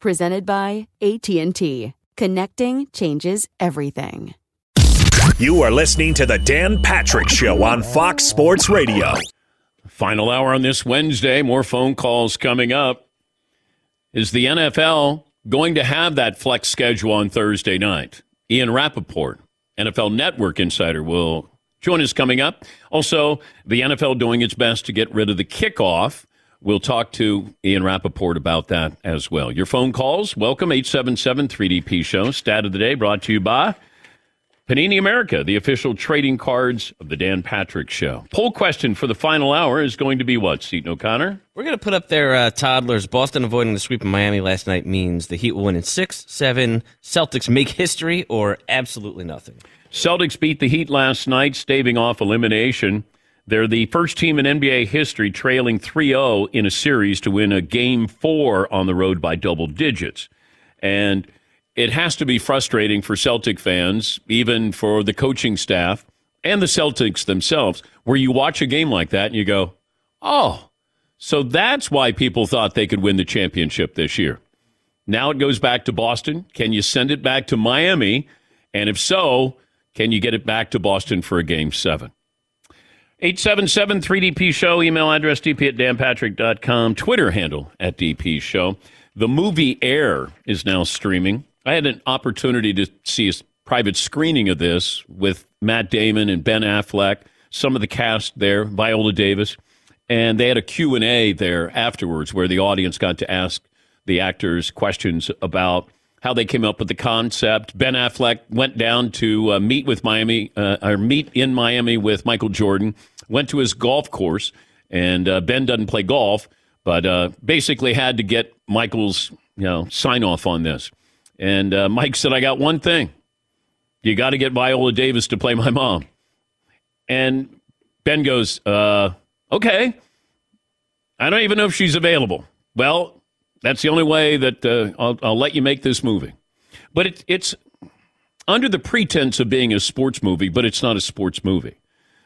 presented by AT&T. Connecting changes everything. You are listening to the Dan Patrick Show on Fox Sports Radio. Final hour on this Wednesday. More phone calls coming up. Is the NFL going to have that flex schedule on Thursday night? Ian Rapoport, NFL Network insider, will join us coming up. Also, the NFL doing its best to get rid of the kickoff We'll talk to Ian Rapoport about that as well. Your phone calls, welcome 877 3DP Show. Stat of the day brought to you by Panini America, the official trading cards of the Dan Patrick Show. Poll question for the final hour is going to be what, Seton O'Connor? We're going to put up their uh, toddlers. Boston avoiding the sweep in Miami last night means the Heat will win in six, seven. Celtics make history or absolutely nothing. Celtics beat the Heat last night, staving off elimination. They're the first team in NBA history trailing 3 0 in a series to win a game four on the road by double digits. And it has to be frustrating for Celtic fans, even for the coaching staff and the Celtics themselves, where you watch a game like that and you go, oh, so that's why people thought they could win the championship this year. Now it goes back to Boston. Can you send it back to Miami? And if so, can you get it back to Boston for a game seven? 877 3DP Show, email address dp at danpatrick.com, Twitter handle at DP Show. The movie Air is now streaming. I had an opportunity to see a private screening of this with Matt Damon and Ben Affleck, some of the cast there, Viola Davis, and they had a Q&A there afterwards where the audience got to ask the actors questions about how they came up with the concept. Ben Affleck went down to uh, meet with Miami, uh, or meet in Miami with Michael Jordan went to his golf course, and uh, Ben doesn't play golf, but uh, basically had to get Michael's you know sign off on this. And uh, Mike said, "I got one thing: you got to get Viola Davis to play my mom." And Ben goes, uh, "Okay." I don't even know if she's available. Well, that's the only way that uh, I'll, I'll, let you make this movie. But it, it's under the pretense of being a sports movie, but it's not a sports movie.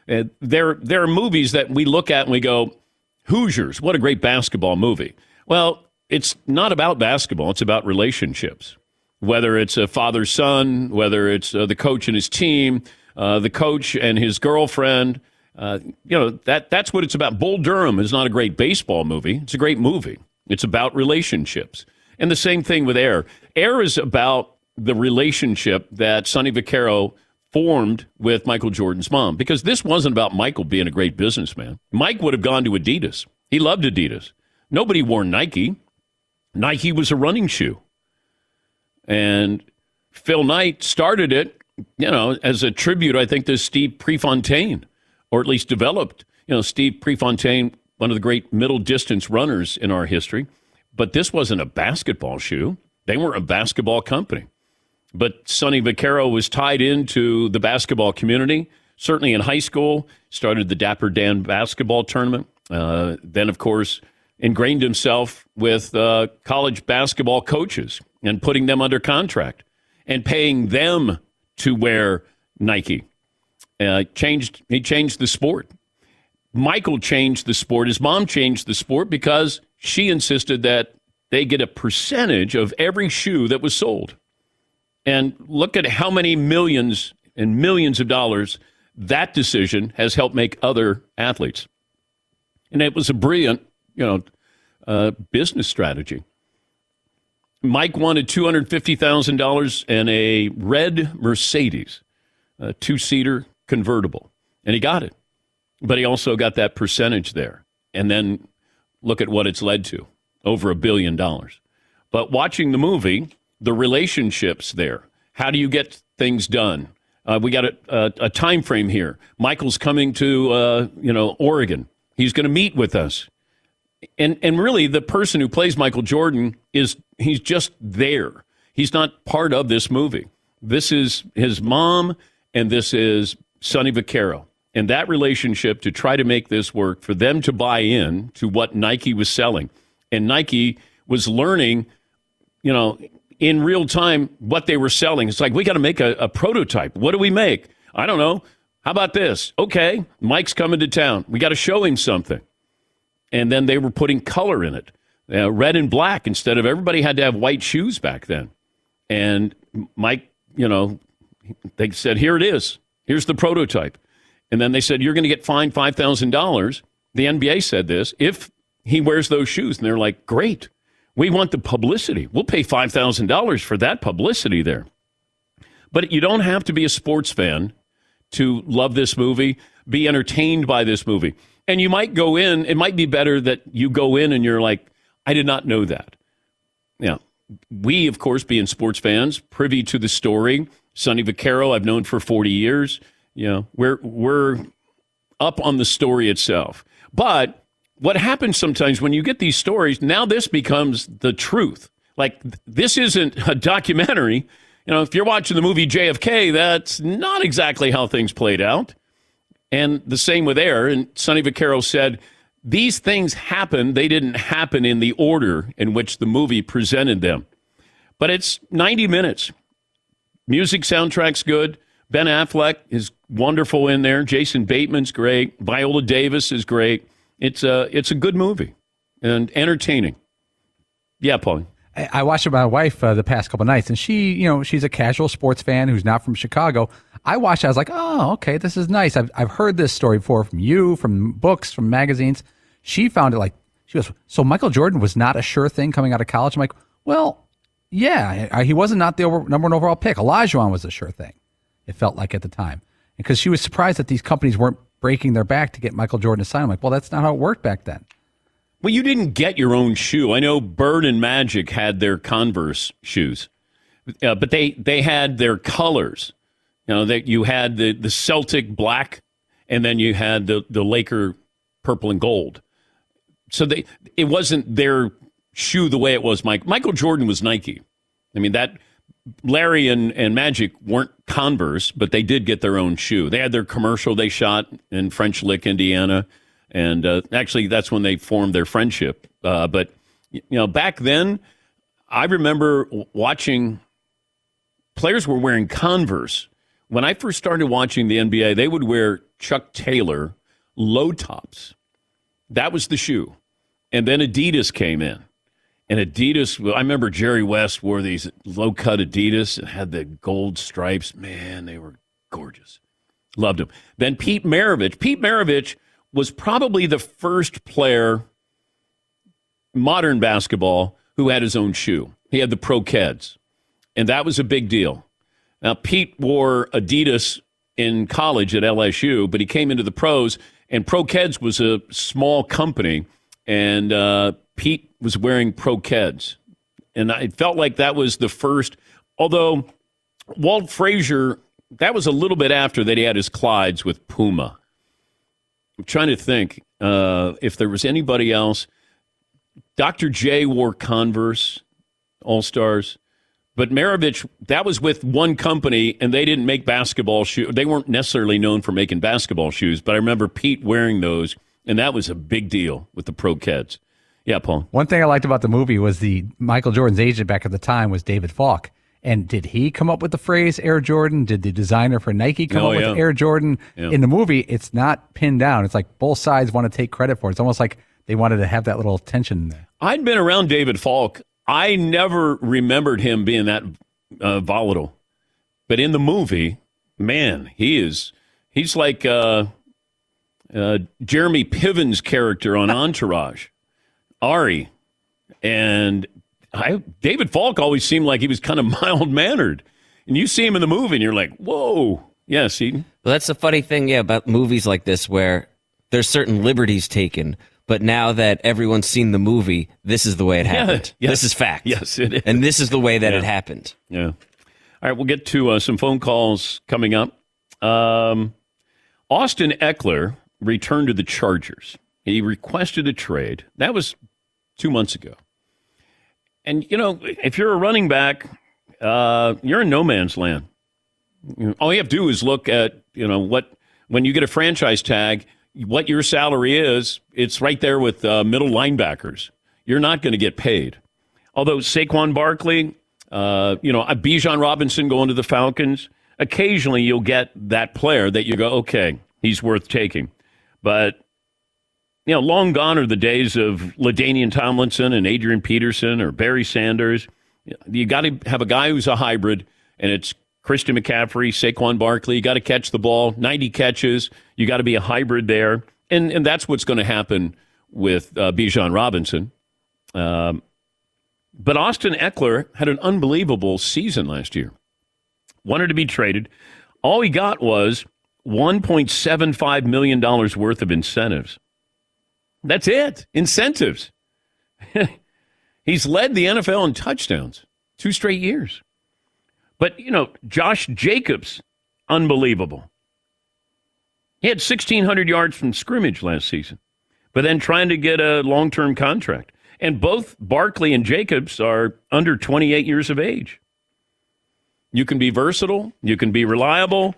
Uh, there, there are movies that we look at and we go, Hoosiers, what a great basketball movie. Well, it's not about basketball, it's about relationships. Whether it's a father son, whether it's uh, the coach and his team, uh, the coach and his girlfriend. Uh, you know, that, that's what it's about. Bull Durham is not a great baseball movie, it's a great movie. It's about relationships. And the same thing with Air. Air is about the relationship that Sonny Vaccaro formed with Michael Jordan's mom because this wasn't about Michael being a great businessman. Mike would have gone to Adidas. He loved Adidas. Nobody wore Nike. Nike was a running shoe. And Phil Knight started it, you know, as a tribute, I think, to Steve Prefontaine, or at least developed, you know, Steve Prefontaine, one of the great middle distance runners in our history. But this wasn't a basketball shoe. They weren't a basketball company. But Sonny Vaccaro was tied into the basketball community, certainly in high school, started the Dapper Dan basketball tournament. Uh, then, of course, ingrained himself with uh, college basketball coaches and putting them under contract and paying them to wear Nike. Uh, changed he changed the sport. Michael changed the sport. His mom changed the sport because she insisted that they get a percentage of every shoe that was sold. And look at how many millions and millions of dollars that decision has helped make other athletes. And it was a brilliant, you know, uh, business strategy. Mike wanted $250,000 and a red Mercedes, a two seater convertible, and he got it. But he also got that percentage there. And then look at what it's led to over a billion dollars. But watching the movie, the relationships there, how do you get things done? Uh, we got a, a, a, time frame here. Michael's coming to uh, you know Oregon. He's going to meet with us, and and really the person who plays Michael Jordan is he's just there. He's not part of this movie. This is his mom, and this is Sonny Vaccaro. And that relationship to try to make this work for them to buy in to what Nike was selling, and Nike was learning, you know, in real time what they were selling. It's like, we got to make a, a, prototype. What do we make? I don't know. How about this? Okay, Mike's coming to town. We got to show him something. And then they were putting color in it, uh, red and black instead of everybody had to have white shoes back then. And Mike, you know, they said, here it is. Here's the prototype. And then they said, you're going to get fined $5,000. The NBA said this if he wears those shoes. And they're like, great. We want the publicity. We'll pay $5,000 for that publicity there. But you don't have to be a sports fan to love this movie, be entertained by this movie. And you might go in, it might be better that you go in and you're like, I did not know that. Yeah. We, of course, being sports fans, privy to the story. Sonny Vaccaro, I've known for 40 years. You know, we're, we're up on the story itself. But what happens sometimes when you get these stories, now this becomes the truth. Like, this isn't a documentary. You know, if you're watching the movie JFK, that's not exactly how things played out. And the same with Air. And Sonny Vaccaro said, these things happened. They didn't happen in the order in which the movie presented them. But it's 90 minutes. Music soundtrack's good. Ben Affleck is wonderful in there. Jason Bateman's great. Viola Davis is great. It's a it's a good movie and entertaining. Yeah, Paul. I watched it with my wife uh, the past couple nights, and she, you know, she's a casual sports fan who's not from Chicago. I watched. It, I was like, oh, okay, this is nice. I've I've heard this story before from you, from books, from magazines. She found it like she goes. So Michael Jordan was not a sure thing coming out of college. I'm like, well, yeah, he wasn't not the over, number one overall pick. Olajuwon was a sure thing. It felt like at the time because she was surprised that these companies weren't breaking their back to get Michael Jordan to sign. I'm like, well, that's not how it worked back then. Well, you didn't get your own shoe. I know Bird and Magic had their Converse shoes, uh, but they they had their colors. You know that you had the the Celtic black, and then you had the the Laker purple and gold. So they it wasn't their shoe the way it was. Mike Michael Jordan was Nike. I mean that Larry and, and Magic weren't Converse, but they did get their own shoe. They had their commercial they shot in French Lick, Indiana, and uh, actually that's when they formed their friendship. Uh, but you know, back then, I remember watching players were wearing Converse. When I first started watching the NBA, they would wear Chuck Taylor low tops. That was the shoe, and then Adidas came in and Adidas, I remember Jerry West wore these low cut Adidas and had the gold stripes. Man, they were gorgeous. Loved them. Then Pete Maravich. Pete Maravich was probably the first player, modern basketball, who had his own shoe. He had the Pro Keds, and that was a big deal. Now, Pete wore Adidas in college at LSU, but he came into the pros, and Pro Keds was a small company, and uh, Pete was wearing Pro Keds. And I felt like that was the first, although Walt Frazier, that was a little bit after that he had his Clydes with Puma. I'm trying to think uh, if there was anybody else. Dr. J wore Converse, All Stars. But Maravich, that was with one company, and they didn't make basketball shoes. They weren't necessarily known for making basketball shoes, but I remember Pete wearing those, and that was a big deal with the Pro Keds. Yeah, Paul. One thing I liked about the movie was the Michael Jordan's agent back at the time was David Falk. And did he come up with the phrase Air Jordan? Did the designer for Nike come oh, up yeah. with Air Jordan? Yeah. In the movie, it's not pinned down. It's like both sides want to take credit for it. It's almost like they wanted to have that little tension there. I'd been around David Falk. I never remembered him being that uh, volatile. But in the movie, man, he is he's like uh, uh, Jeremy Piven's character on Entourage, Ari, and I, David Falk always seemed like he was kind of mild mannered, and you see him in the movie, and you're like, whoa, yes, he. Well, that's the funny thing, yeah, about movies like this where there's certain liberties taken. But now that everyone's seen the movie, this is the way it happened. yes. This is fact. Yes, it is. And this is the way that Yeah. it happened. Yeah. All right, we'll get to uh, some phone calls coming up. Um, Austin Ekeler returned to the Chargers. He requested a trade. That was two months ago. And, you know, if you're a running back, uh, you're in no man's land. All you have to do is look at, you know, what, when you get a franchise tag, what your salary is, it's right there with uh, middle linebackers. You're not going to get paid. Although Saquon Barkley, uh, you know, Bijan Robinson going to the Falcons, occasionally you'll get that player that you go, okay, he's worth taking. But, you know, long gone are the days of LaDainian Tomlinson and Adrian Peterson or Barry Sanders. You got to have a guy who's a hybrid, and it's Christian McCaffrey, Saquon Barkley. You got to catch the ball, 90 catches. You got to be a hybrid there. And, and that's what's going to happen with uh, Bijan Robinson. Um, but Austin Ekeler had an unbelievable season last year. Wanted to be traded. All he got was $1.75 million worth of incentives. That's it. Incentives. He's led the NFL in touchdowns two straight years. But, you know, Josh Jacobs, unbelievable. He had 1,600 yards from scrimmage last season, but then trying to get a long term contract. And both Barkley and Jacobs are under 28 years of age. You can be versatile, you can be reliable,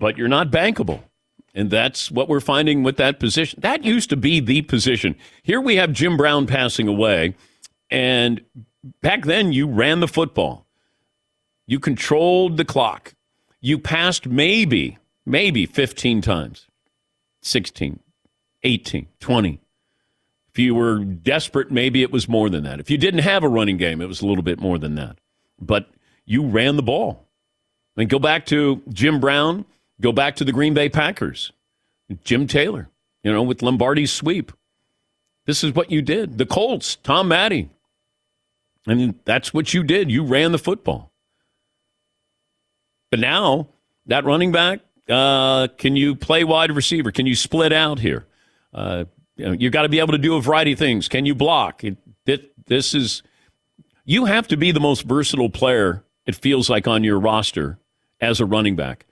but you're not bankable. And that's what we're finding with that position. That used to be the position. Here we have Jim Brown passing away, and back then you ran the football. You controlled the clock. You passed maybe, maybe 15 times, 16, 18, 20. If you were desperate, maybe it was more than that. If you didn't have a running game, it was a little bit more than that. But you ran the ball. I mean, go back to Jim Brown, go back to the Green Bay Packers, Jim Taylor, you know, with Lombardi's sweep. This is what you did. The Colts, Tom Matte. I mean, that's what you did. You ran the football. But now, that running back, uh, can you play wide receiver? Can you split out here? Uh, you you've got to be able to do a variety of things. Can you block? It, it, this is, you have to be the most versatile player, it feels like, on your roster as a running back.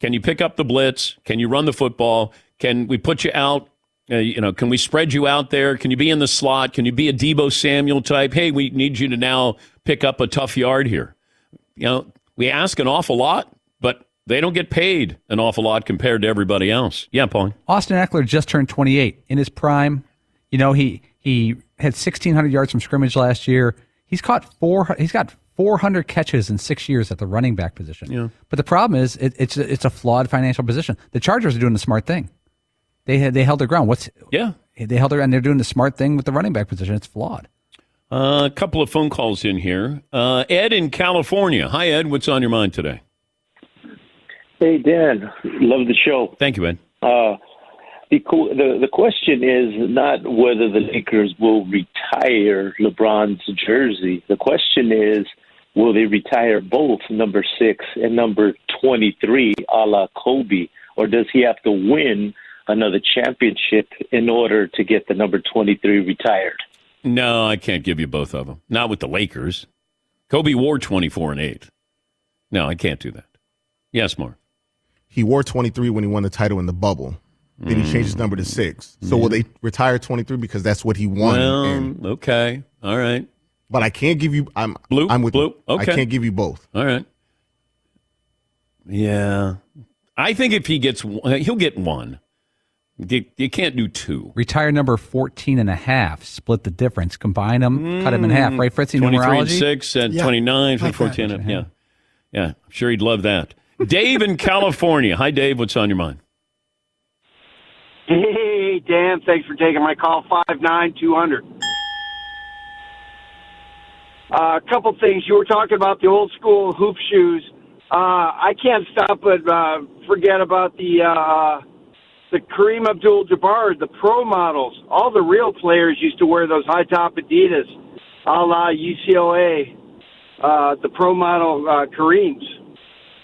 Can you pick up the blitz? Can you run the football? Can we put you out? Uh, you know, can we spread you out there? Can you be in the slot? Can you be a Debo Samuel type? Hey, we need you to now pick up a tough yard here. You know, we ask an awful lot, but they don't get paid an awful lot compared to everybody else. Yeah, Paul. Austin Ekeler just turned 28 in his prime. You know, he he had 1600 yards from scrimmage last year. He's caught four. He's got 400 catches in six years at the running back position. Yeah. But the problem is, it, it's a, it's a flawed financial position. The Chargers are doing the smart thing. They had they held their ground. What's Yeah. they held their and they're doing the smart thing with the running back position. It's flawed. Uh, a couple of phone calls in here. Uh, Ed in California. Hi, Ed. What's on your mind today? Hey Dan, love the show. Thank you, Ed. Uh, the, the the question is not whether the Lakers will retire LeBron's jersey. The question is, will they retire both number six and number twenty three, a la Kobe, or does he have to win another championship in order to get the number twenty three retired? No, I can't give you both of them. Not with the Lakers. Kobe wore 24 and 8. No, I can't do that. Yes, Mark. He wore 23 when he won the title in the bubble. Then he mm. changed his number to six. So will they retire 23 because that's what he won? Well, and- okay. All right. But I can't give you. I'm Blue? I'm with Blue? you. I can't give you both. All right. Yeah. I think if he gets one, uh, he'll get one. You, you can't do two. Retire number 14 and a half. Split the difference. Combine them. Cut them in half. Mm. Right, Fritzy? 23 and 6 and Yeah, 29 for like 14. and- yeah. Yeah. I'm sure he'd love that. Dave in California. Hi, Dave. What's on your mind? Hey, Dan, thanks for taking my call. Five nine two hundred. Uh, a couple things. You were talking about the old school hoop shoes. Uh, I can't stop but uh, forget about the uh, the Kareem Abdul-Jabbar, the pro models. All the real players used to wear those high top Adidas, a la UCLA. Uh, the pro model uh, Kareems.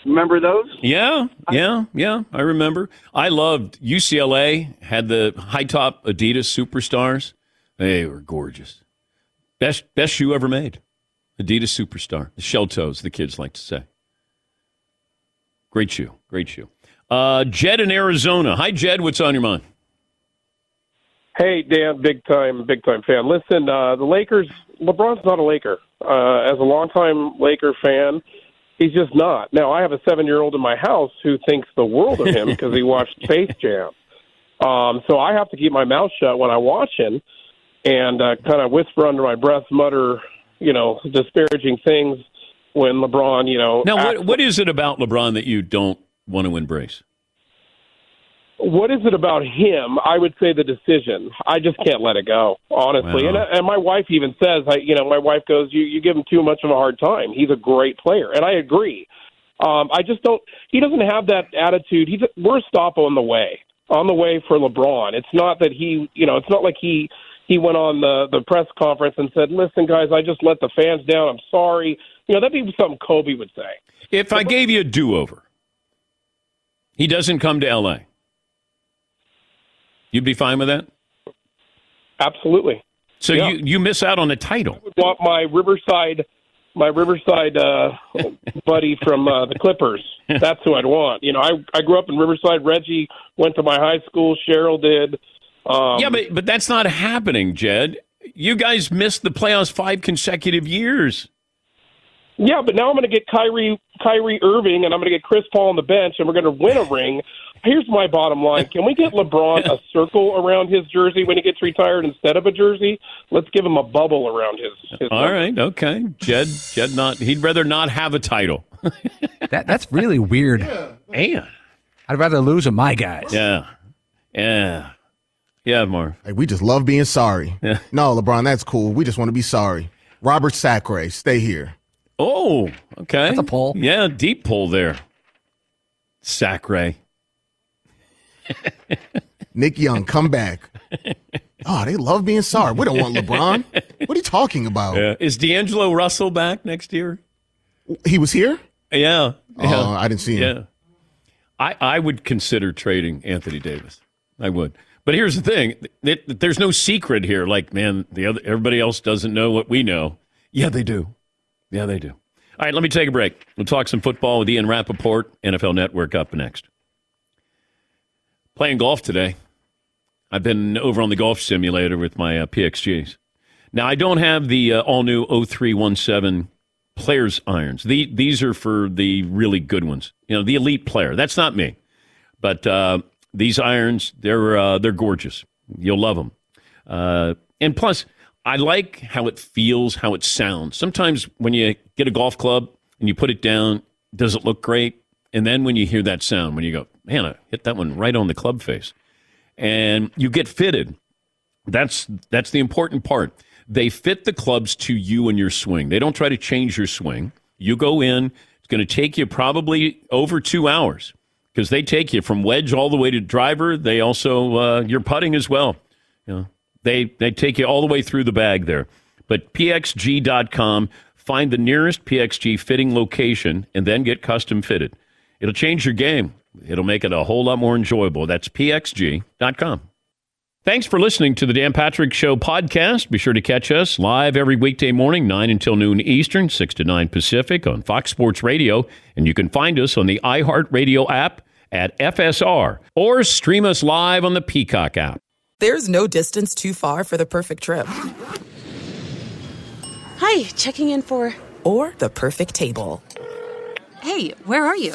Remember those? Yeah, yeah, yeah. I remember. I loved UCLA had the high top Adidas superstars. They were gorgeous. Best best shoe ever made. Adidas Superstar. The shell toes, the kids like to say. Great shoe. Great shoe. Uh, Jed in Arizona. Hi, Jed. What's on your mind? Hey, Dan, big time, big time fan. Listen, uh, the Lakers, LeBron's not a Laker. Uh, as a longtime Laker fan, he's just not. Now, I have a seven year old in my house who thinks the world of him because he watched Space Jam. Um, so I have to keep my mouth shut when I watch him and uh, kind of whisper under my breath, mutter, you know, disparaging things when LeBron, you know. Now, what, what is it about LeBron that you don't want to embrace? what is it about him? I would say the decision. I just can't let it go, honestly. Wow. And and my wife even says, I, you know, my wife goes, "You you give him too much of a hard time. He's a great player," and I agree. Um, I just don't. He doesn't have that attitude. He's a, we're a stop on the way, on the way for LeBron. It's not that he, you know, it's not like he he went on the the press conference and said, "Listen, guys, I just let the fans down. I'm sorry." You know, that'd be something Kobe would say. If I gave you a do over, he doesn't come to L.A., you'd be fine with that? Absolutely. So Yeah. you, you miss out on a title. I would want my Riverside, my Riverside uh, buddy from uh, the Clippers. That's who I'd want. You know, I I grew up in Riverside. Reggie went to my high school. Cheryl did. Um, yeah, but, but that's not happening, Jed. You guys missed the playoffs five consecutive years. yeah, but now I'm going to get Kyrie Kyrie Irving, and I'm going to get Chris Paul on the bench, and we're going to win a ring. Here's my bottom line: Can we get LeBron a circle around his jersey when he gets retired instead of a jersey? Let's give him a bubble around his. his All right, okay. Jed, Jed, not he'd rather not have a title. That that's really weird. And I'd rather lose with my guys. yeah, yeah, yeah, Marv. Like, we just love being sorry. Yeah. No, LeBron, that's cool. We just want to be sorry. Robert Sacre, stay here. Oh, okay. That's a pull. Yeah, deep pull there. Sacre. Nick Young, come back. Oh, they love being sorry. We don't want LeBron. What are you talking about? Yeah. Is D'Angelo Russell back next year? He was here? Yeah. Oh, yeah. I didn't see him. Yeah. I, I would consider trading Anthony Davis. I would. But here's the thing: th- th- there's no secret here. Like, man, the other everybody else doesn't know what we know. Yeah, they do. Yeah, they do. All right, let me take a break. We'll talk some football with Ian Rapoport, NFL Network, up next. Playing golf today. I've been over on the golf simulator with my uh, PXGs. Now, I don't have the uh, all new 0317 players irons. The, these are for the really good ones. You know, the elite player. That's not me. But uh, these irons, they're uh, they're gorgeous. You'll love them. Uh, and plus, I like how it feels, how it sounds. Sometimes when you get a golf club and you put it down, does it look great? And then when you hear that sound, when you go, man, I hit that one right on the club face, and you get fitted. That's that's the important part. They fit the clubs to you and your swing. They don't try to change your swing. You go in. It's going to take you probably over two hours because they take you from wedge all the way to driver. They also uh, you're putting as well. You know, they they take you all the way through the bag there. But pxg.com, find the nearest PXG fitting location and then get custom fitted. It'll change your game. It'll make it a whole lot more enjoyable. That's pxg.com. Thanks for listening to the Dan Patrick Show podcast. Be sure to catch us live every weekday morning, 9 until noon Eastern, 6 to 9 Pacific on Fox Sports Radio. And you can find us on the iHeartRadio app at FSR or stream us live on the Peacock app. There's no distance too far for the perfect trip. Hi, checking in for. Or the perfect table. Hey, where are you?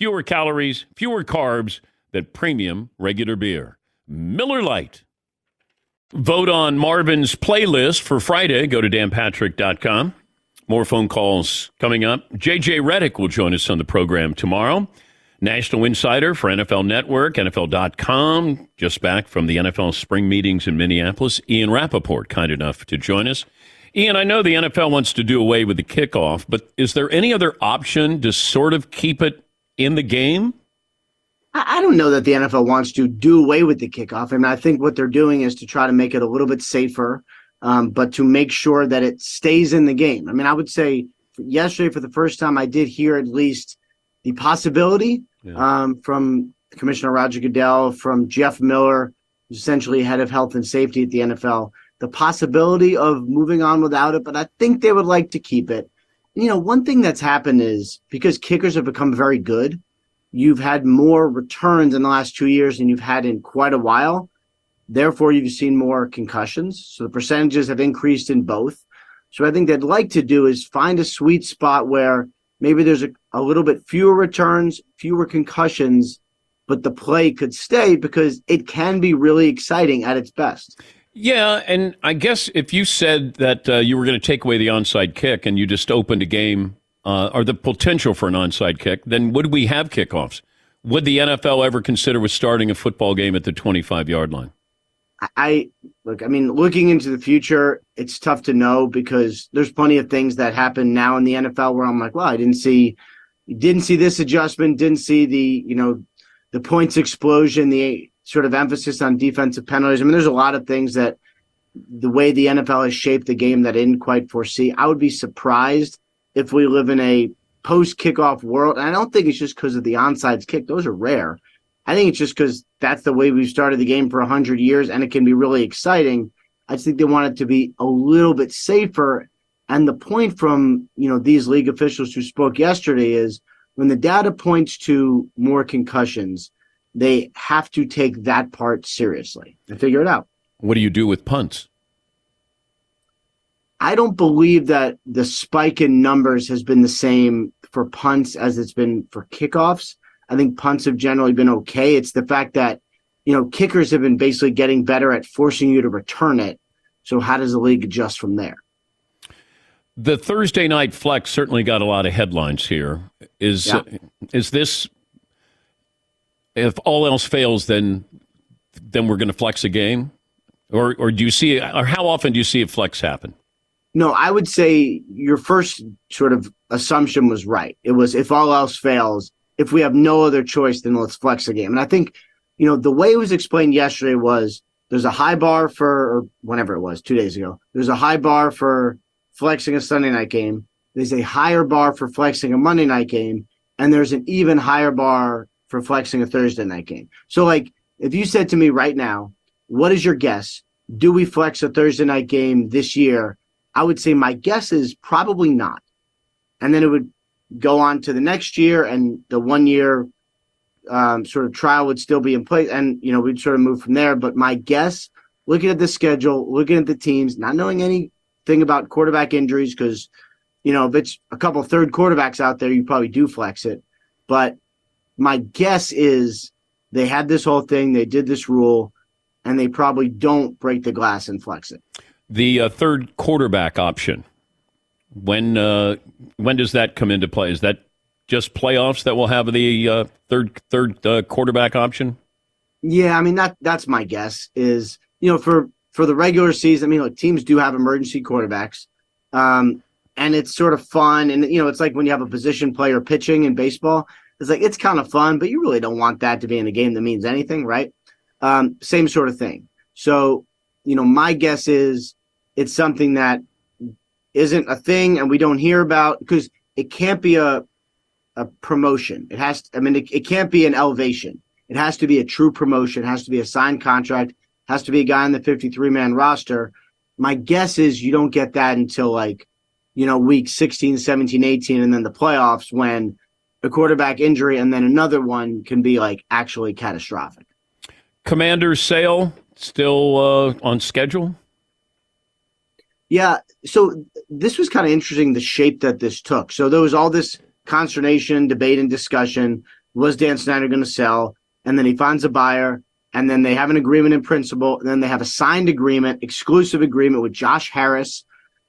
fewer calories, fewer carbs than premium regular beer. Miller Lite. Vote on Marvin's playlist for Friday. Go to danpatrick.com. More phone calls coming up. JJ Redick will join us on the program tomorrow. National Insider for NFL Network, NFL.com, just back from the NFL spring meetings in Minneapolis. Ian Rapoport, kind enough to join us. Ian, I know the NFL wants to do away with the kickoff, but is there any other option to sort of keep it in the game? I don't know that the NFL wants to do away with the kickoff. I mean, I think what they're doing is to try to make it a little bit safer, um, but to make sure that it stays in the game. I mean, I would say yesterday, for the first time, I did hear at least the possibility um, from Commissioner Roger Goodell, from Jeff Miller, who's essentially head of health and safety at the NFL, the possibility of moving on without it. But I think they would like to keep it. You know, one thing that's happened is because kickers have become very good, you've had more returns in the last two years than you've had in quite a while. Therefore, you've seen more concussions. So the percentages have increased in both. So I think they'd like to do is find a sweet spot where maybe there's a, a little bit fewer returns, fewer concussions, but the play could stay because it can be really exciting at its best. Yeah, and I guess if you said that uh, you were going to take away the onside kick and you just opened a game uh, or the potential for an onside kick, then would we have kickoffs? Would the NFL ever consider with starting a football game at the 25 yard line? I- look, I mean, looking into the future, it's tough to know because there's plenty of things that happen now in the NFL where I'm like, well, I didn't see, didn't see this adjustment, didn't see the, you know, the points explosion, the sort of emphasis on defensive penalties. I mean, there's a lot of things that the way the NFL has shaped the game that I didn't quite foresee. I would be surprised if we live in a post kickoff world. And I don't think it's just because of the onside kick; those are rare. I think it's just because that's the way we've started the game for hundred years, and it can be really exciting. I just think they want it to be a little bit safer. And the point from you know these league officials who spoke yesterday is when the data points to more concussions, they have to take that part seriously and figure it out. What do you do with punts? I don't believe that the spike in numbers has been the same for punts as it's been for kickoffs. I think punts have generally been okay. It's the fact that, you know, kickers have been basically getting better at forcing you to return it. So how does the league adjust from there? The Thursday night flex certainly got a lot of headlines here. Is Yeah. is this if all else fails, then then we're going to flex a game, or or do you see or how often do you see a flex happen? No, I would say your first sort of assumption was right. It was if all else fails, if we have no other choice, then let's flex the game. And I think, you know, the way it was explained yesterday was there's a high bar for, or whenever it was, two days ago, there's a high bar for flexing a Sunday night game. There's a higher bar for flexing a Monday night game. And there's an even higher bar for flexing a Thursday night game. So, like, if you said to me right now, what is your guess? Do we flex a Thursday night game this year? I would say my guess is probably not. And then it would go on to the next year, and the one year um, sort of trial would still be in place, and you know we'd sort of move from there. But my guess, looking at the schedule, looking at the teams, not knowing anything about quarterback injuries, because you know if it's a couple third quarterbacks out there, you probably do flex it. But my guess is they had this whole thing, they did this rule, and they probably don't break the glass and flex it. The uh, third quarterback option. When uh, when does that come into play? Is that just playoffs that will have the uh, third third uh, quarterback option? Yeah, I mean that that's my guess. Is you know for for the regular season, I mean, look, teams do have emergency quarterbacks, um, and it's sort of fun. And you know, it's like when you have a position player pitching in baseball. It's like it's kind of fun, but you really don't want that to be in a game that means anything, right? Um, same sort of thing. So, you know, my guess is it's something that isn't a thing and we don't hear about because it can't be a a promotion. It has to, I mean it, it can't be an elevation. It has to be a true promotion, it has to be a signed contract, has to be a guy on the 53 man roster. My guess is you don't get that until like, you know, week 16, 17, 18 and then the playoffs when a quarterback injury and then another one can be like actually catastrophic. Commander's sale still uh, on schedule? Yeah. So this was kind of interesting the shape that this took. So there was all this consternation, debate, and discussion. Was Dan Snyder going to sell? And then he finds a buyer, and then they have an agreement in principle, and then they have a signed agreement, exclusive agreement with Josh Harris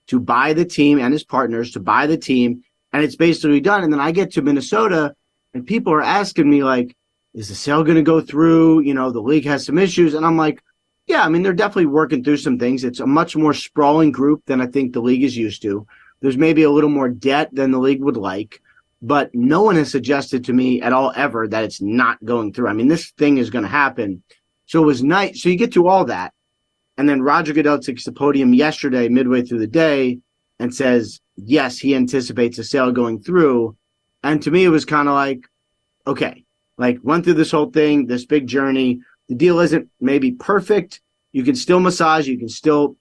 to buy the team and his partners to buy the team, and it's basically done. And then I get to Minnesota, and people are asking me like, "Is the sale going to go through?" You know, the league has some issues, and I'm like, "Yeah, I mean, they're definitely working through some things. It's a much more sprawling group than I think the league is used to. There's maybe a little more debt than the league would like." but no one has suggested to me at all ever that it's not going through. I mean, this thing is going to happen. So it was nice. So you get to all that. And then Roger Goodell takes the podium yesterday, midway through the day, and says, yes, he anticipates a sale going through. And to me, it was kind of like, okay, like went through this whole thing, this big journey. The deal isn't maybe perfect. You can still massage, you can still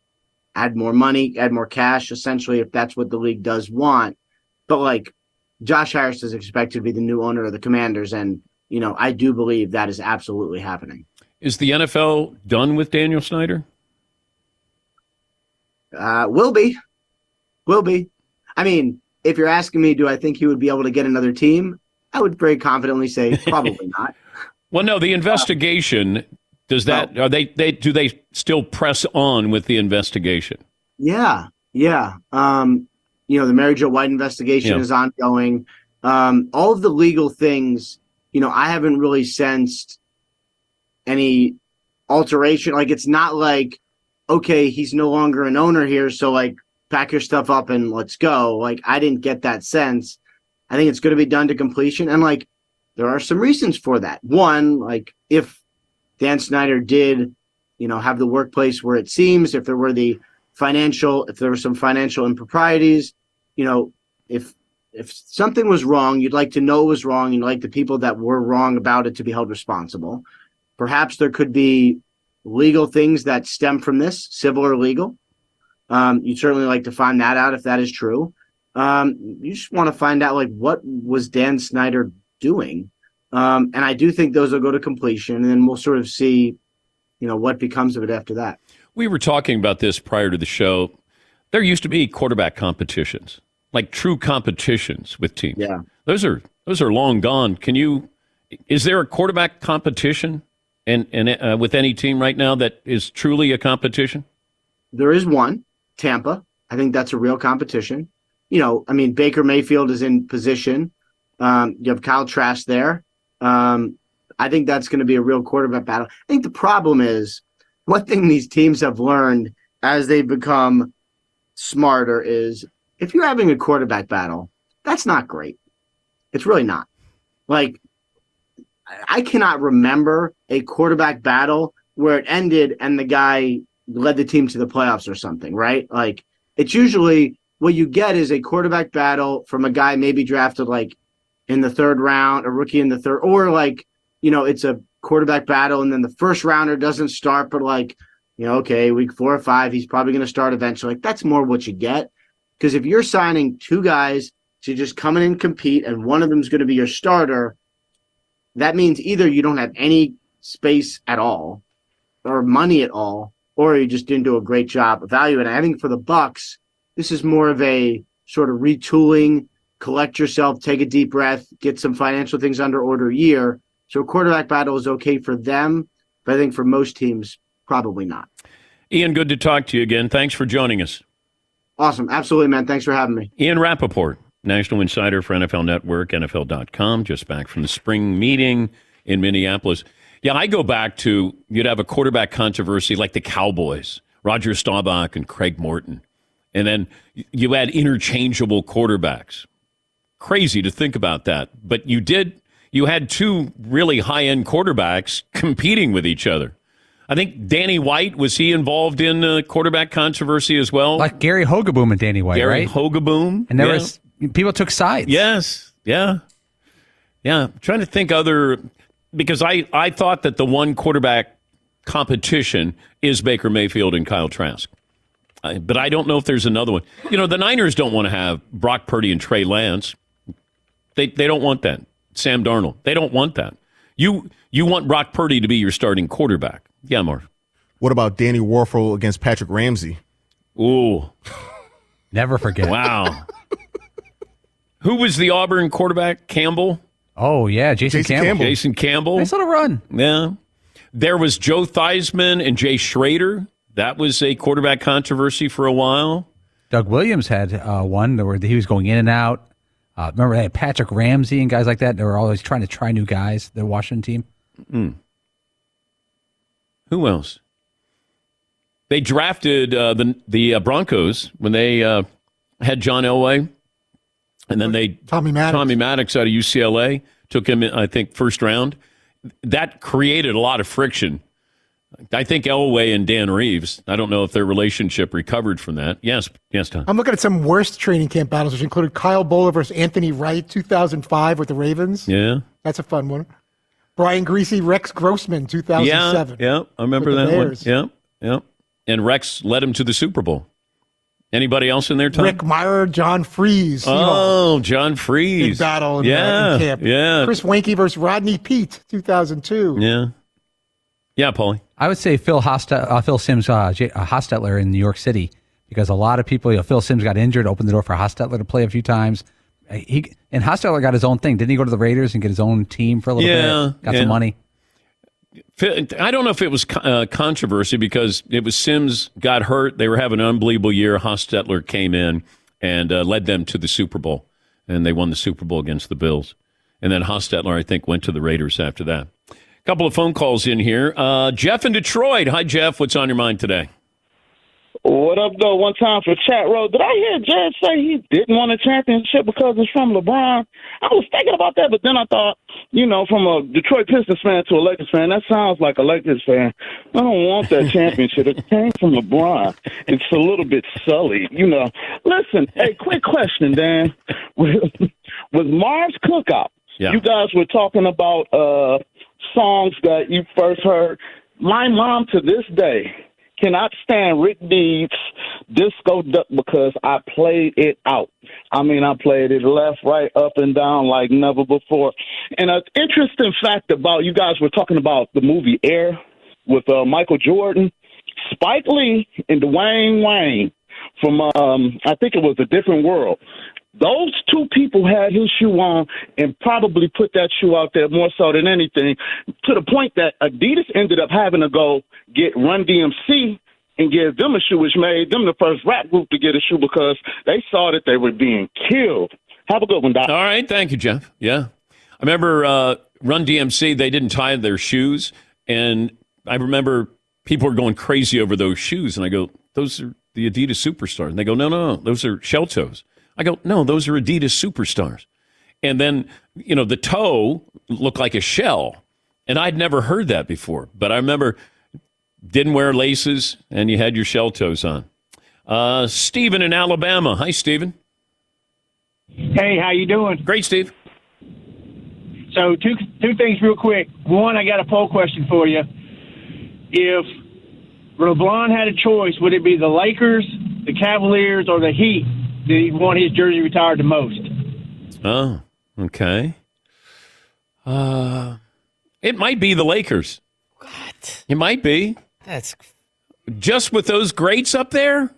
add more money, add more cash, essentially, if that's what the league does want. But like, Josh Harris is expected to be the new owner of the Commanders, and you know I do believe that is absolutely happening. Is the NFL done with Daniel Snyder? Uh, will be, will be. I mean, if you're asking me, do I think he would be able to get another team? I would very confidently say probably not. Well, no, the investigation does that. Are they? They do they still press on with the investigation? Yeah, yeah. Um, you know, the Mary Jo White investigation yeah. is ongoing. Um, all of the legal things, you know, I haven't really sensed any alteration. Like, it's not like, okay, he's no longer an owner here. So, like, pack your stuff up and let's go. Like, I didn't get that sense. I think it's going to be done to completion. And, like, there are some reasons for that. One, like, if Dan Snyder did, you know, have the workplace where it seems, if there were the financial, if there were some financial improprieties, you know, if if something was wrong, you'd like to know it was wrong. You'd like the people that were wrong about it to be held responsible. Perhaps there could be legal things that stem from this, civil or legal. Um, you'd certainly like to find that out if that is true. Um, you just want to find out like what was Dan Snyder doing, um, and I do think those will go to completion, and then we'll sort of see, you know, what becomes of it after that. We were talking about this prior to the show. There used to be quarterback competitions like true competitions with teams. Yeah, those are those are long gone. Can you? Is there a quarterback competition and and uh, with any team right now that is truly a competition? There is one, Tampa. I think that's a real competition. You know, I mean, Baker Mayfield is in position. Um, you have Kyle Trask there. Um, I think that's going to be a real quarterback battle. I think the problem is one thing these teams have learned as they become smarter is if you're having a quarterback battle, that's not great. It's really not. Like, I cannot remember a quarterback battle where it ended and the guy led the team to the playoffs or something, right? Like, it's usually what you get is a quarterback battle from a guy maybe drafted like in the third round, a rookie in the third, or like, you know, it's a quarterback battle and then the first rounder doesn't start, but like, you know, okay, week four or five, he's probably going to start eventually. Like, that's more what you get. Because if you're signing two guys to just come in and compete and one of them's going to be your starter, that means either you don't have any space at all or money at all, or you just didn't do a great job evaluating. I think for the Bucs, this is more of a sort of retooling, collect yourself, take a deep breath, get some financial things under order year. So a quarterback battle is okay for them, but I think for most teams, probably not. Ian, good to talk to you again. Thanks for joining us. Awesome. Absolutely, man. Thanks for having me. Ian Rapoport, National Insider for NFL Network, NFL.com, just back from the spring meeting in Minneapolis. Yeah, I go back to you'd have a quarterback controversy like the Cowboys, Roger Staubach and Craig Morton. And then you had interchangeable quarterbacks. Crazy to think about that. But you did, you had two really high end quarterbacks competing with each other. I think Danny White, was he involved in uh, quarterback controversy as well? Like Gary Hogeboom and Danny White, Gary right? Hogeboom. And there yeah. was, people took sides. Yes. Yeah. Yeah. I'm trying to think other, because I, I thought that the one quarterback competition is Baker Mayfield and Kyle Trask. I, but I don't know if there's another one. You know, the Niners don't want to have Brock Purdy and Trey Lance. They they don't want that. Sam Darnold. They don't want that. You you want Brock Purdy to be your starting quarterback. Yeah, Marv. What about Danny Wuerffel against Patrick Ramsey? Ooh. Never forget. Wow. Who was the Auburn quarterback? Campbell? Oh, yeah, Jason, Jason Campbell. Campbell. Jason Campbell? Nice little run. Yeah. There was Joe Theismann and Jay Schroeder. That was a quarterback controversy for a while. Doug Williams had uh, one where he was going in and out. Uh, remember, they had Patrick Ramsey and guys like that. They were always trying to try new guys, the Washington team. Mm. Who else? They drafted uh, the the uh, Broncos when they uh, had John Elway, and then they Tommy Maddox. Tommy Maddox out of UCLA took him, I think, first round. That created a lot of friction. I think Elway and Dan Reeves. I don't know if their relationship recovered from that. Yes, yes, Tom. I'm looking at some worst training camp battles, which included Kyle Boller versus Anthony Wright, 2005 with the Ravens. Yeah, That's a fun one. Brian Griese, Rex Grossman, 2007. yeah, yeah. I remember that one. Bears. Yeah, yeah. And Rex led him to the Super Bowl. Anybody else in there, Tom? Rick Mirer, John Friesz. Oh, John Friesz. Big battle in, yeah, uh, in camp. Yeah. Chris Weinke versus Rodney Peete, 2002. Yeah. Yeah, Paulie. I would say Phil Hostet, uh, Phil Simms, uh, J- uh, Hostetler in New York City because a lot of people. You know, Phil Simms got injured, opened the door for Hostetler to play a few times. Uh, He and Hostetler got his own thing. Didn't he go to the Raiders and get his own team for a little Yeah, bit? Got yeah. some money. I don't know if it was uh, controversy because it was Simms got hurt. They were having an unbelievable year. Hostetler came in and uh, led them to the Super Bowl, and they won the Super Bowl against the Bills. And then Hostetler, I think, went to the Raiders after that. A couple of phone calls in here. Uh, Jeff in Detroit. Hi, Jeff. What's on your mind today? What up, though? One time for chat road. Did I hear Jed say he didn't want a championship because it's from LeBron? I was thinking about that, but then I thought, you know, from a Detroit Pistons fan to a Lakers fan, that sounds like a Lakers fan. I don't want that championship. It came from LeBron. It's a little bit sully, you know. Listen, hey, quick question, Dan. With, with Mars Cookout, Yeah. you guys were talking about uh songs that you first heard. My mom to this day cannot stand Rick Dees' Disco Duck because I played it out. I mean, I played it left, right, up, and down like never before. And an interesting fact about you guys were talking about the movie Air with uh, Michael Jordan, Spike Lee, and Dwayne Wayne from um, I think it was a different world. Those two people had his shoe on and probably put that shoe out there more so than anything, to the point that Adidas ended up having to go get Run DMC and give them a shoe, which made them the first rap group to get a shoe because they saw that they were being killed. Have a good one, Doc. All right. Thank you, Jeff. Yeah. I remember uh, Run DMC, they didn't tie their shoes. And I remember people were going crazy over those shoes. And I go, those are the Adidas Superstar. And they go, no, no, no, those are shell toes. I go, no, those are Adidas Superstars. and then you know the toe looked like a shell, and I'd never heard that before. But I remember didn't wear laces, and you had your shell toes on. Uh, Stephen in Alabama. Hi, Stephen. Hey, how you doing? Great, Steve. So two two things real quick. One, I got a poll question for you. If LeBron had a choice, would it be the Lakers, the Cavaliers, or the Heat that he'd want his jersey retired the most? Oh, okay. Uh, it might be the Lakers. What? It might be. That's just with those greats up there.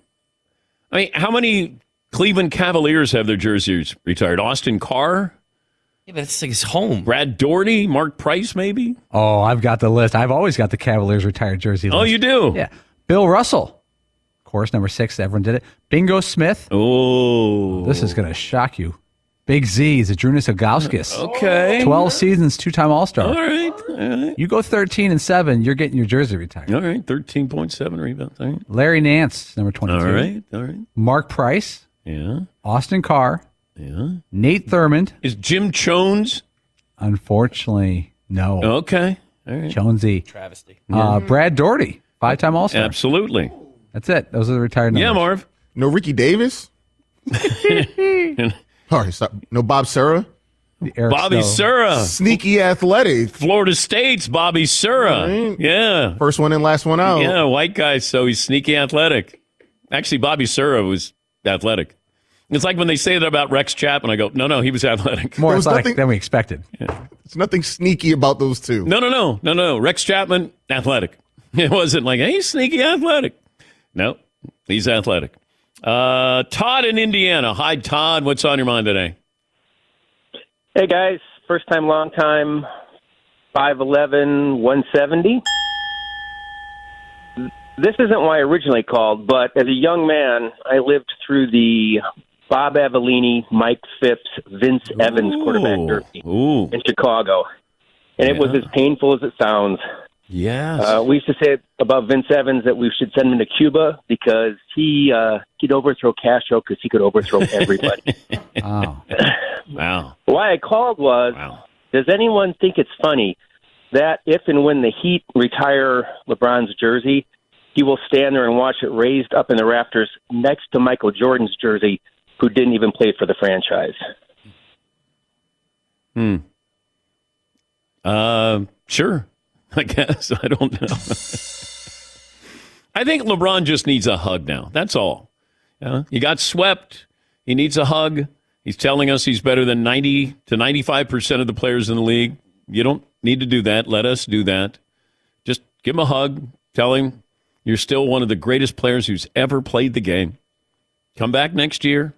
I mean, how many Cleveland Cavaliers have their jerseys retired? Austin Carr. Yeah, but it's like his home. Brad Daugherty, Mark Price, maybe. Oh, I've got the list. I've always got the Cavaliers retired jersey list. Oh, you do? Yeah. Bill Russell. Of course, number six. Everyone did it. Bingo Smith. Oh. This is going to shock you. Big Z is Zydrunas Ilgauskas. Okay. 12 seasons, two time All Star. All right. All right. You go 13 and 7, you're getting your jersey retired. All right. 13.7 rebounds. All right. Larry Nance, number 22. All right. All right. Mark Price. Yeah. Austin Carr. Yeah. Nate Thurmond. Is Jim Jones? Unfortunately, no. Okay. All right. Jonesy. Travesty. Uh, Brad Daugherty, five time All Star. Absolutely. That's it. Those are the retired numbers. Yeah, Marv. No Ricky Davis. All right, stop. No Bob Sura. Eric Bobby Sura. Sneaky athletic. Florida State's Bobby Sura. Right. Yeah. First one in, last one out. Yeah, white guy, so he's sneaky athletic. Actually, Bobby Sura was athletic. It's like when they say that about Rex Chapman. I go, no, no, he was athletic. More was athletic nothing- than we expected. There's nothing sneaky about those two. No, no, no, no, no. Rex Chapman, athletic. It wasn't like, hey, sneaky athletic. No, he's athletic. Uh, Todd in Indiana. Hi, Todd. What's on your mind today? Hey guys, first time, long time, 5'11, 170. This isn't why I originally called, but as a young man, I lived through the Bob Avellini, Mike Phipps, Vince Evans quarterback derby Ooh. in Chicago. And it was as painful as it sounds. Yes. Uh, we used to say about Vince Evans that we should send him to Cuba because he uh, he'd overthrow Castro because he could overthrow everybody. Oh. wow. Why I called was, does anyone think it's funny that if and when the Heat retire LeBron's jersey, he will stand there and watch it raised up in the rafters next to Michael Jordan's jersey, who didn't even play for the franchise? Hmm. Uh, sure. I guess. I don't know. I think LeBron just needs a hug now. That's all. Yeah. He got swept. He needs a hug. He's telling us he's better than 90 to 95% of the players in the league. You don't need to do that. Let us do that. Just give him a hug. Tell him you're still one of the greatest players who's ever played the game. Come back next year.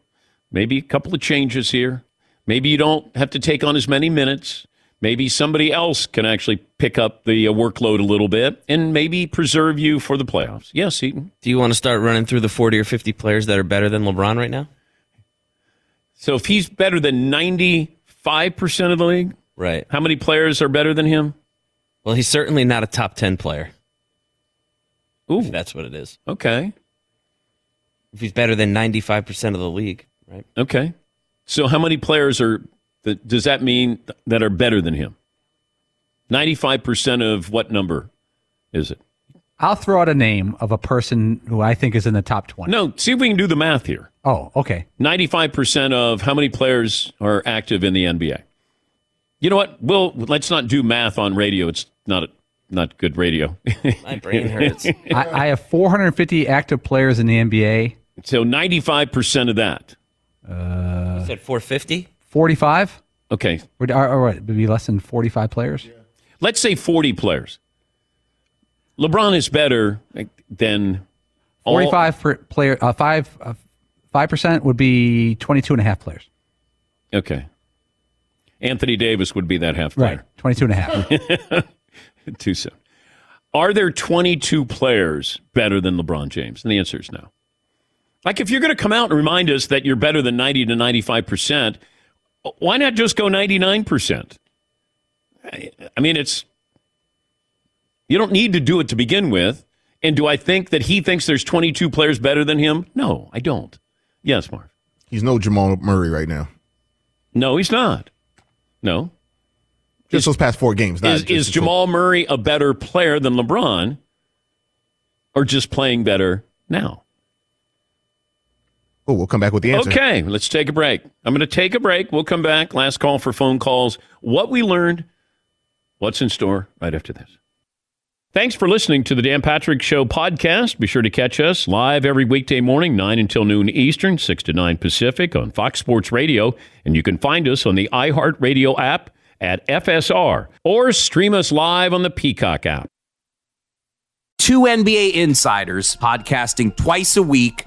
Maybe a couple of changes here. Maybe you don't have to take on as many minutes. Maybe somebody else can actually pick up the uh, workload a little bit and maybe preserve you for the playoffs. Yes, Eaton. Do you want to start running through the 40 or 50 players that are better than LeBron right now? So if he's better than 95% of the league, Right. how many players are better than him? Well, he's certainly not a top 10 player. Ooh. That's what it is. Okay. If he's better than 95% of the league, right? Okay. So how many players are, that, does that mean that are better than him? 95% of what number is it? I'll throw out a name of a person who I think is in the top 20. No, see if we can do the math here. Oh, okay. 95% of how many players are active in the NBA? You know what? We'll let's not do math on radio. It's not not good radio. My brain hurts. I, I have 450 active players in the NBA. So 95% of that. Uh, You said 450? 45? Okay. Would, or, or what, would be less than 45 players? Yeah. Let's say 40 players. LeBron is better than all- 45 per player, uh, 5, uh, 5% would be 22 and a half players. Okay. Anthony Davis would be that half Right. player. 22 and a half. Too soon. Are there 22 players better than LeBron James? And the answer is no. Like, if you're going to come out and remind us that you're better than 90 to 95%, why not just go 99%? I I mean, it's, you don't need to do it to begin with. And do I think that he thinks there's 22 players better than him? No, I don't. Yes, Mark. He's no Jamal Murray right now. No, he's not. No. Just those past four games. Is, is Jamal Murray a better player than LeBron or just playing better now? Oh, we'll come back with the answer. Okay, let's take a break. I'm going to take a break. We'll come back. Last call for phone calls. What we learned, what's in store right after this. Thanks for listening to the Dan Patrick Show podcast. Be sure to catch us live every weekday morning, 9 until noon Eastern, 6 to 9 Pacific on Fox Sports Radio. And you can find us on the iHeartRadio app at FSR or stream us live on the Peacock app. Two NBA insiders podcasting twice a week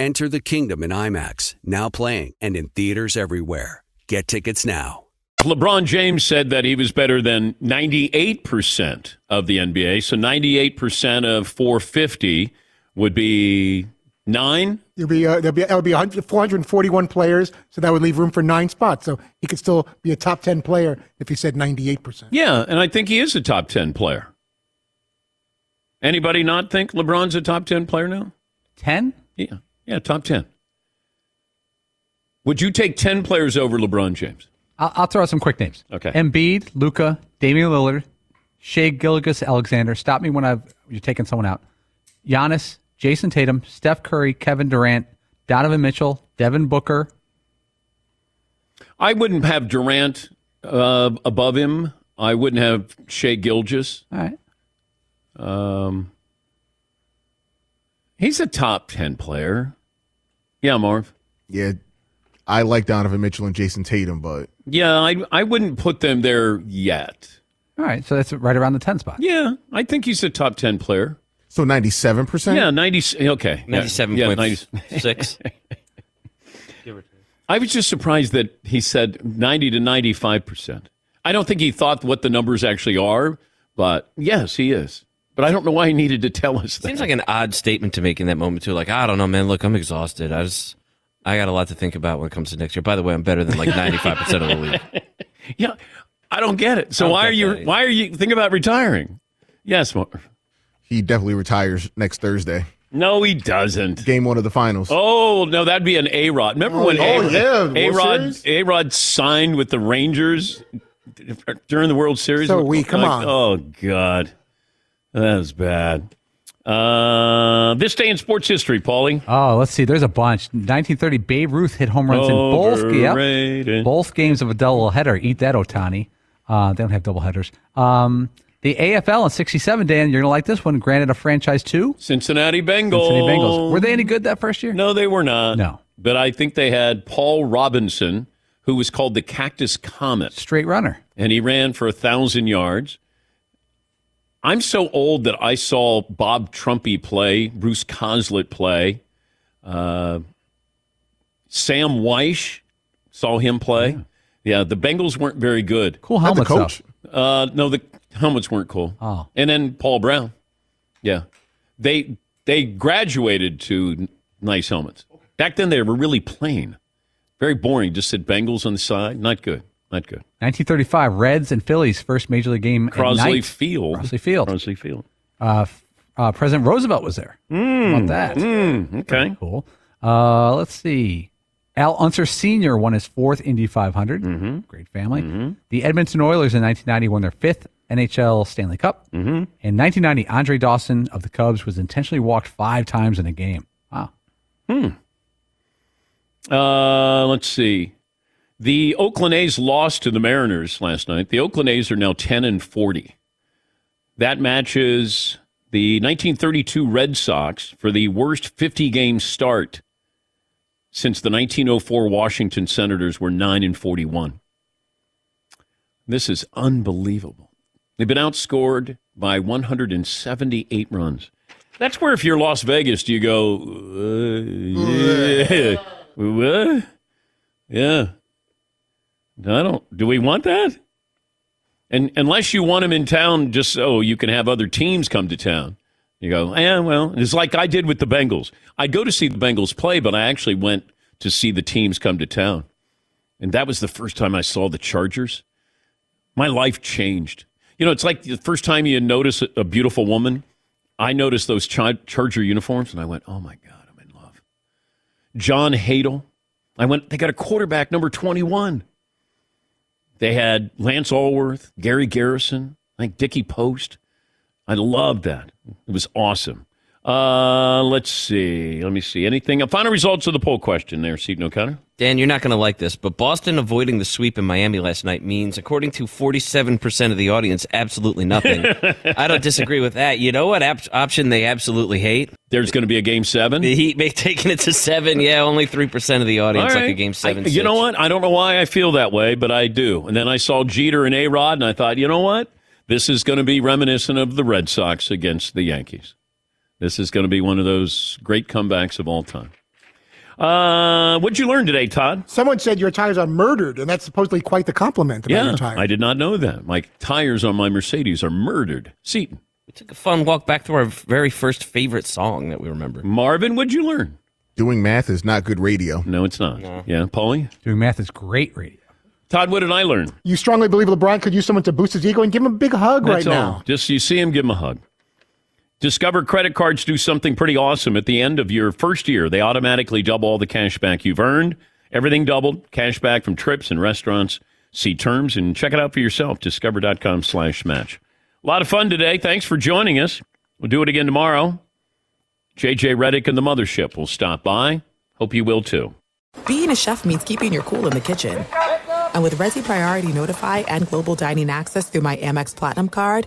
Enter the kingdom in IMAX, now playing and in theaters everywhere. Get tickets now. LeBron James said that he was better than 98% of the NBA. So 98% of 450 would be nine. It'll be, uh, there'll be, it'll be 441 players, so that would leave room for nine spots. So he could still be a top 10 player if he said 98%. Yeah, and I think he is a top 10 player. Anybody not think LeBron's a top 10 player now? 10? Yeah. Yeah, top 10. Would you take 10 players over LeBron James? I'll, I'll throw out some quick names. Okay. Embiid, Luka, Damian Lillard, Shai Gilgeous-Alexander. Stop me when I've you're taking someone out. Giannis, Jayson Tatum, Steph Curry, Kevin Durant, Donovan Mitchell, Devin Booker. I wouldn't have Durant uh, above him. I wouldn't have Shai Gilgeous. All right. Um, he's a top 10 player. Yeah, Marv. Yeah, I like Donovan Mitchell and Jayson Tatum, but Yeah, I, I wouldn't put them there yet. All right, so that's right around the 10 spot. Yeah, I think he's a top 10 player. so ninety-seven percent. Yeah, 90. Okay. ninety seven Yeah, yeah, 97.6. I was just surprised that he said 90 to 95%. I don't think he thought what the numbers actually are, but yes, he is. But I don't know why he needed to tell us that. Seems like an odd statement to make in that moment too. Like I don't know, man. Look, I'm exhausted. I just I got a lot to think about when it comes to next year. By the way, I'm better than like 95 percent of the league. yeah, I don't get it. So why are you that. why are you thinking about retiring? Yes, Marv. He definitely retires next Thursday. No, he doesn't. Game one of the finals. Oh no, that'd be an A Rod. Remember Oh, when oh, yeah, A Rod A Rod signed with the Rangers during the World Series? So weak, come Like, on. Oh God, that was bad. Uh, this day in sports history, Paulie. Oh, let's see. There's a bunch. 1930, Babe Ruth hit home runs in both, Overrated. yep, both games of a doubleheader. Eat that, Ohtani. Uh, they don't have doubleheaders. Um, the AFL in 67, Dan, you're going to like this one. Granted a franchise too. Cincinnati Bengals. Cincinnati Bengals. Were they any good that first year? No, they were not. No. But I think they had Paul Robinson, who was called the Cactus Comet. Straight runner. And he ran for a thousand yards. I'm so old that I saw Bob Trumpy play, Bruce Coslet play, uh, Sam Wyche saw him play. Yeah. the Bengals weren't very good. Cool helmets, the coach? Uh, no, the helmets weren't cool. Oh. And then Paul Brown. Yeah. They they graduated to nice helmets. Back then they were really plain. Very boring. Just said Bengals on the side. Not good. Not good. 1935, Reds and Phillies first major league game at Crosley. Field. Crosley Field. Crosley Field. Uh, uh, President Roosevelt was there. How about that? Mm, okay. Cool. Uh, let's see. Al Unser Sr. won his fourth Indy 500. Mm-hmm. Great family. The Edmonton Oilers in 1990 won their fifth NHL Stanley Cup. Mm-hmm. In 1990, Andre Dawson of the Cubs was intentionally walked five times in a game. Wow. Hmm. Uh, let's see. The Oakland A's lost to the Mariners last night. The Oakland A's are now 10 and 40. That matches the 1932 Red Sox for the worst 50 game start since the 1904 Washington Senators were 9 and 41. This is unbelievable. They've been outscored by 178 runs. That's where if you're Las Vegas, do you go, uh, yeah? Yeah. I don't. Do we want that? And unless you want them in town, just so you can have other teams come to town, you go. Yeah, well, it's like I did with the Bengals. I'd go to see the Bengals play, but I actually went to see the teams come to town, and that was the first time I saw the Chargers. My life changed. You know, it's like the first time you notice a, beautiful woman. I noticed those Char- Charger uniforms, and I went, "Oh my God, I'm in love." John Hadl. I went. They got a quarterback, number twenty-one. They had Lance Alworth, Gary Garrison, I think Dickie Post. I loved that. It was awesome. Uh, let's see. Let me see. Anything? Final results of the poll question there, Seton O'Connor. Dan, you're not going to like this, but Boston avoiding the sweep in Miami last night means, according to 47% of the audience, absolutely nothing. I don't disagree with that. You know what ab- option they absolutely hate? There's going to be a game seven. The Heat may taking it to seven. Yeah, only 3% of the audience All like a game seven. I- you know what? I don't know why I feel that way, but I do. And then I saw Jeter and A Rod, and I thought, you know what? This is going to be reminiscent of the Red Sox against the Yankees. This is going to be one of those great comebacks of all time. Uh, what'd you learn today, Todd? Someone said your tires are murdered, and that's supposedly quite the compliment about Yeah, your tires. I did not know that. My tires on my Mercedes are murdered. Seton. We took a fun walk back to our very first favorite song that we remember. Marvin, what'd you learn? Doing math is not good radio. No, it's not. Yeah, Paulie? Doing math is great radio. Todd, what did I learn? You strongly believe LeBron could use someone to boost his ego and give him a big hug That's right all. now. Just you see him, give him a hug. Discover credit cards do something pretty awesome at the end of your first year. They automatically double all the cash back you've earned. Everything doubled. Cash back from trips and restaurants. See terms and check it out for yourself. Discover.com slash match. A lot of fun today. Thanks for joining us. We'll do it again tomorrow. JJ Redick and the Mothership will stop by. Hope you will too. Being a chef means keeping your cool in the kitchen. And with Resy Priority Notify and Global Dining Access through my Amex Platinum card,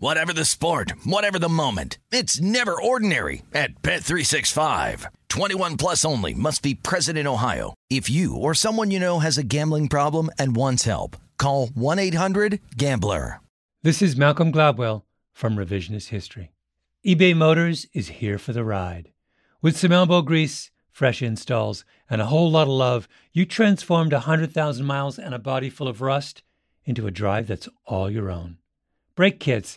Whatever the sport, whatever the moment. It's never ordinary at Bet365. 21 plus only must be present in Ohio. If you or someone you know has a gambling problem and wants help, call 1-800-GAMBLER. This is Malcolm Gladwell from Revisionist History. eBay Motors is here for the ride. With some elbow grease, fresh installs, and a whole lot of love, you transformed 100,000 miles and a body full of rust into a drive that's all your own. Brake kits,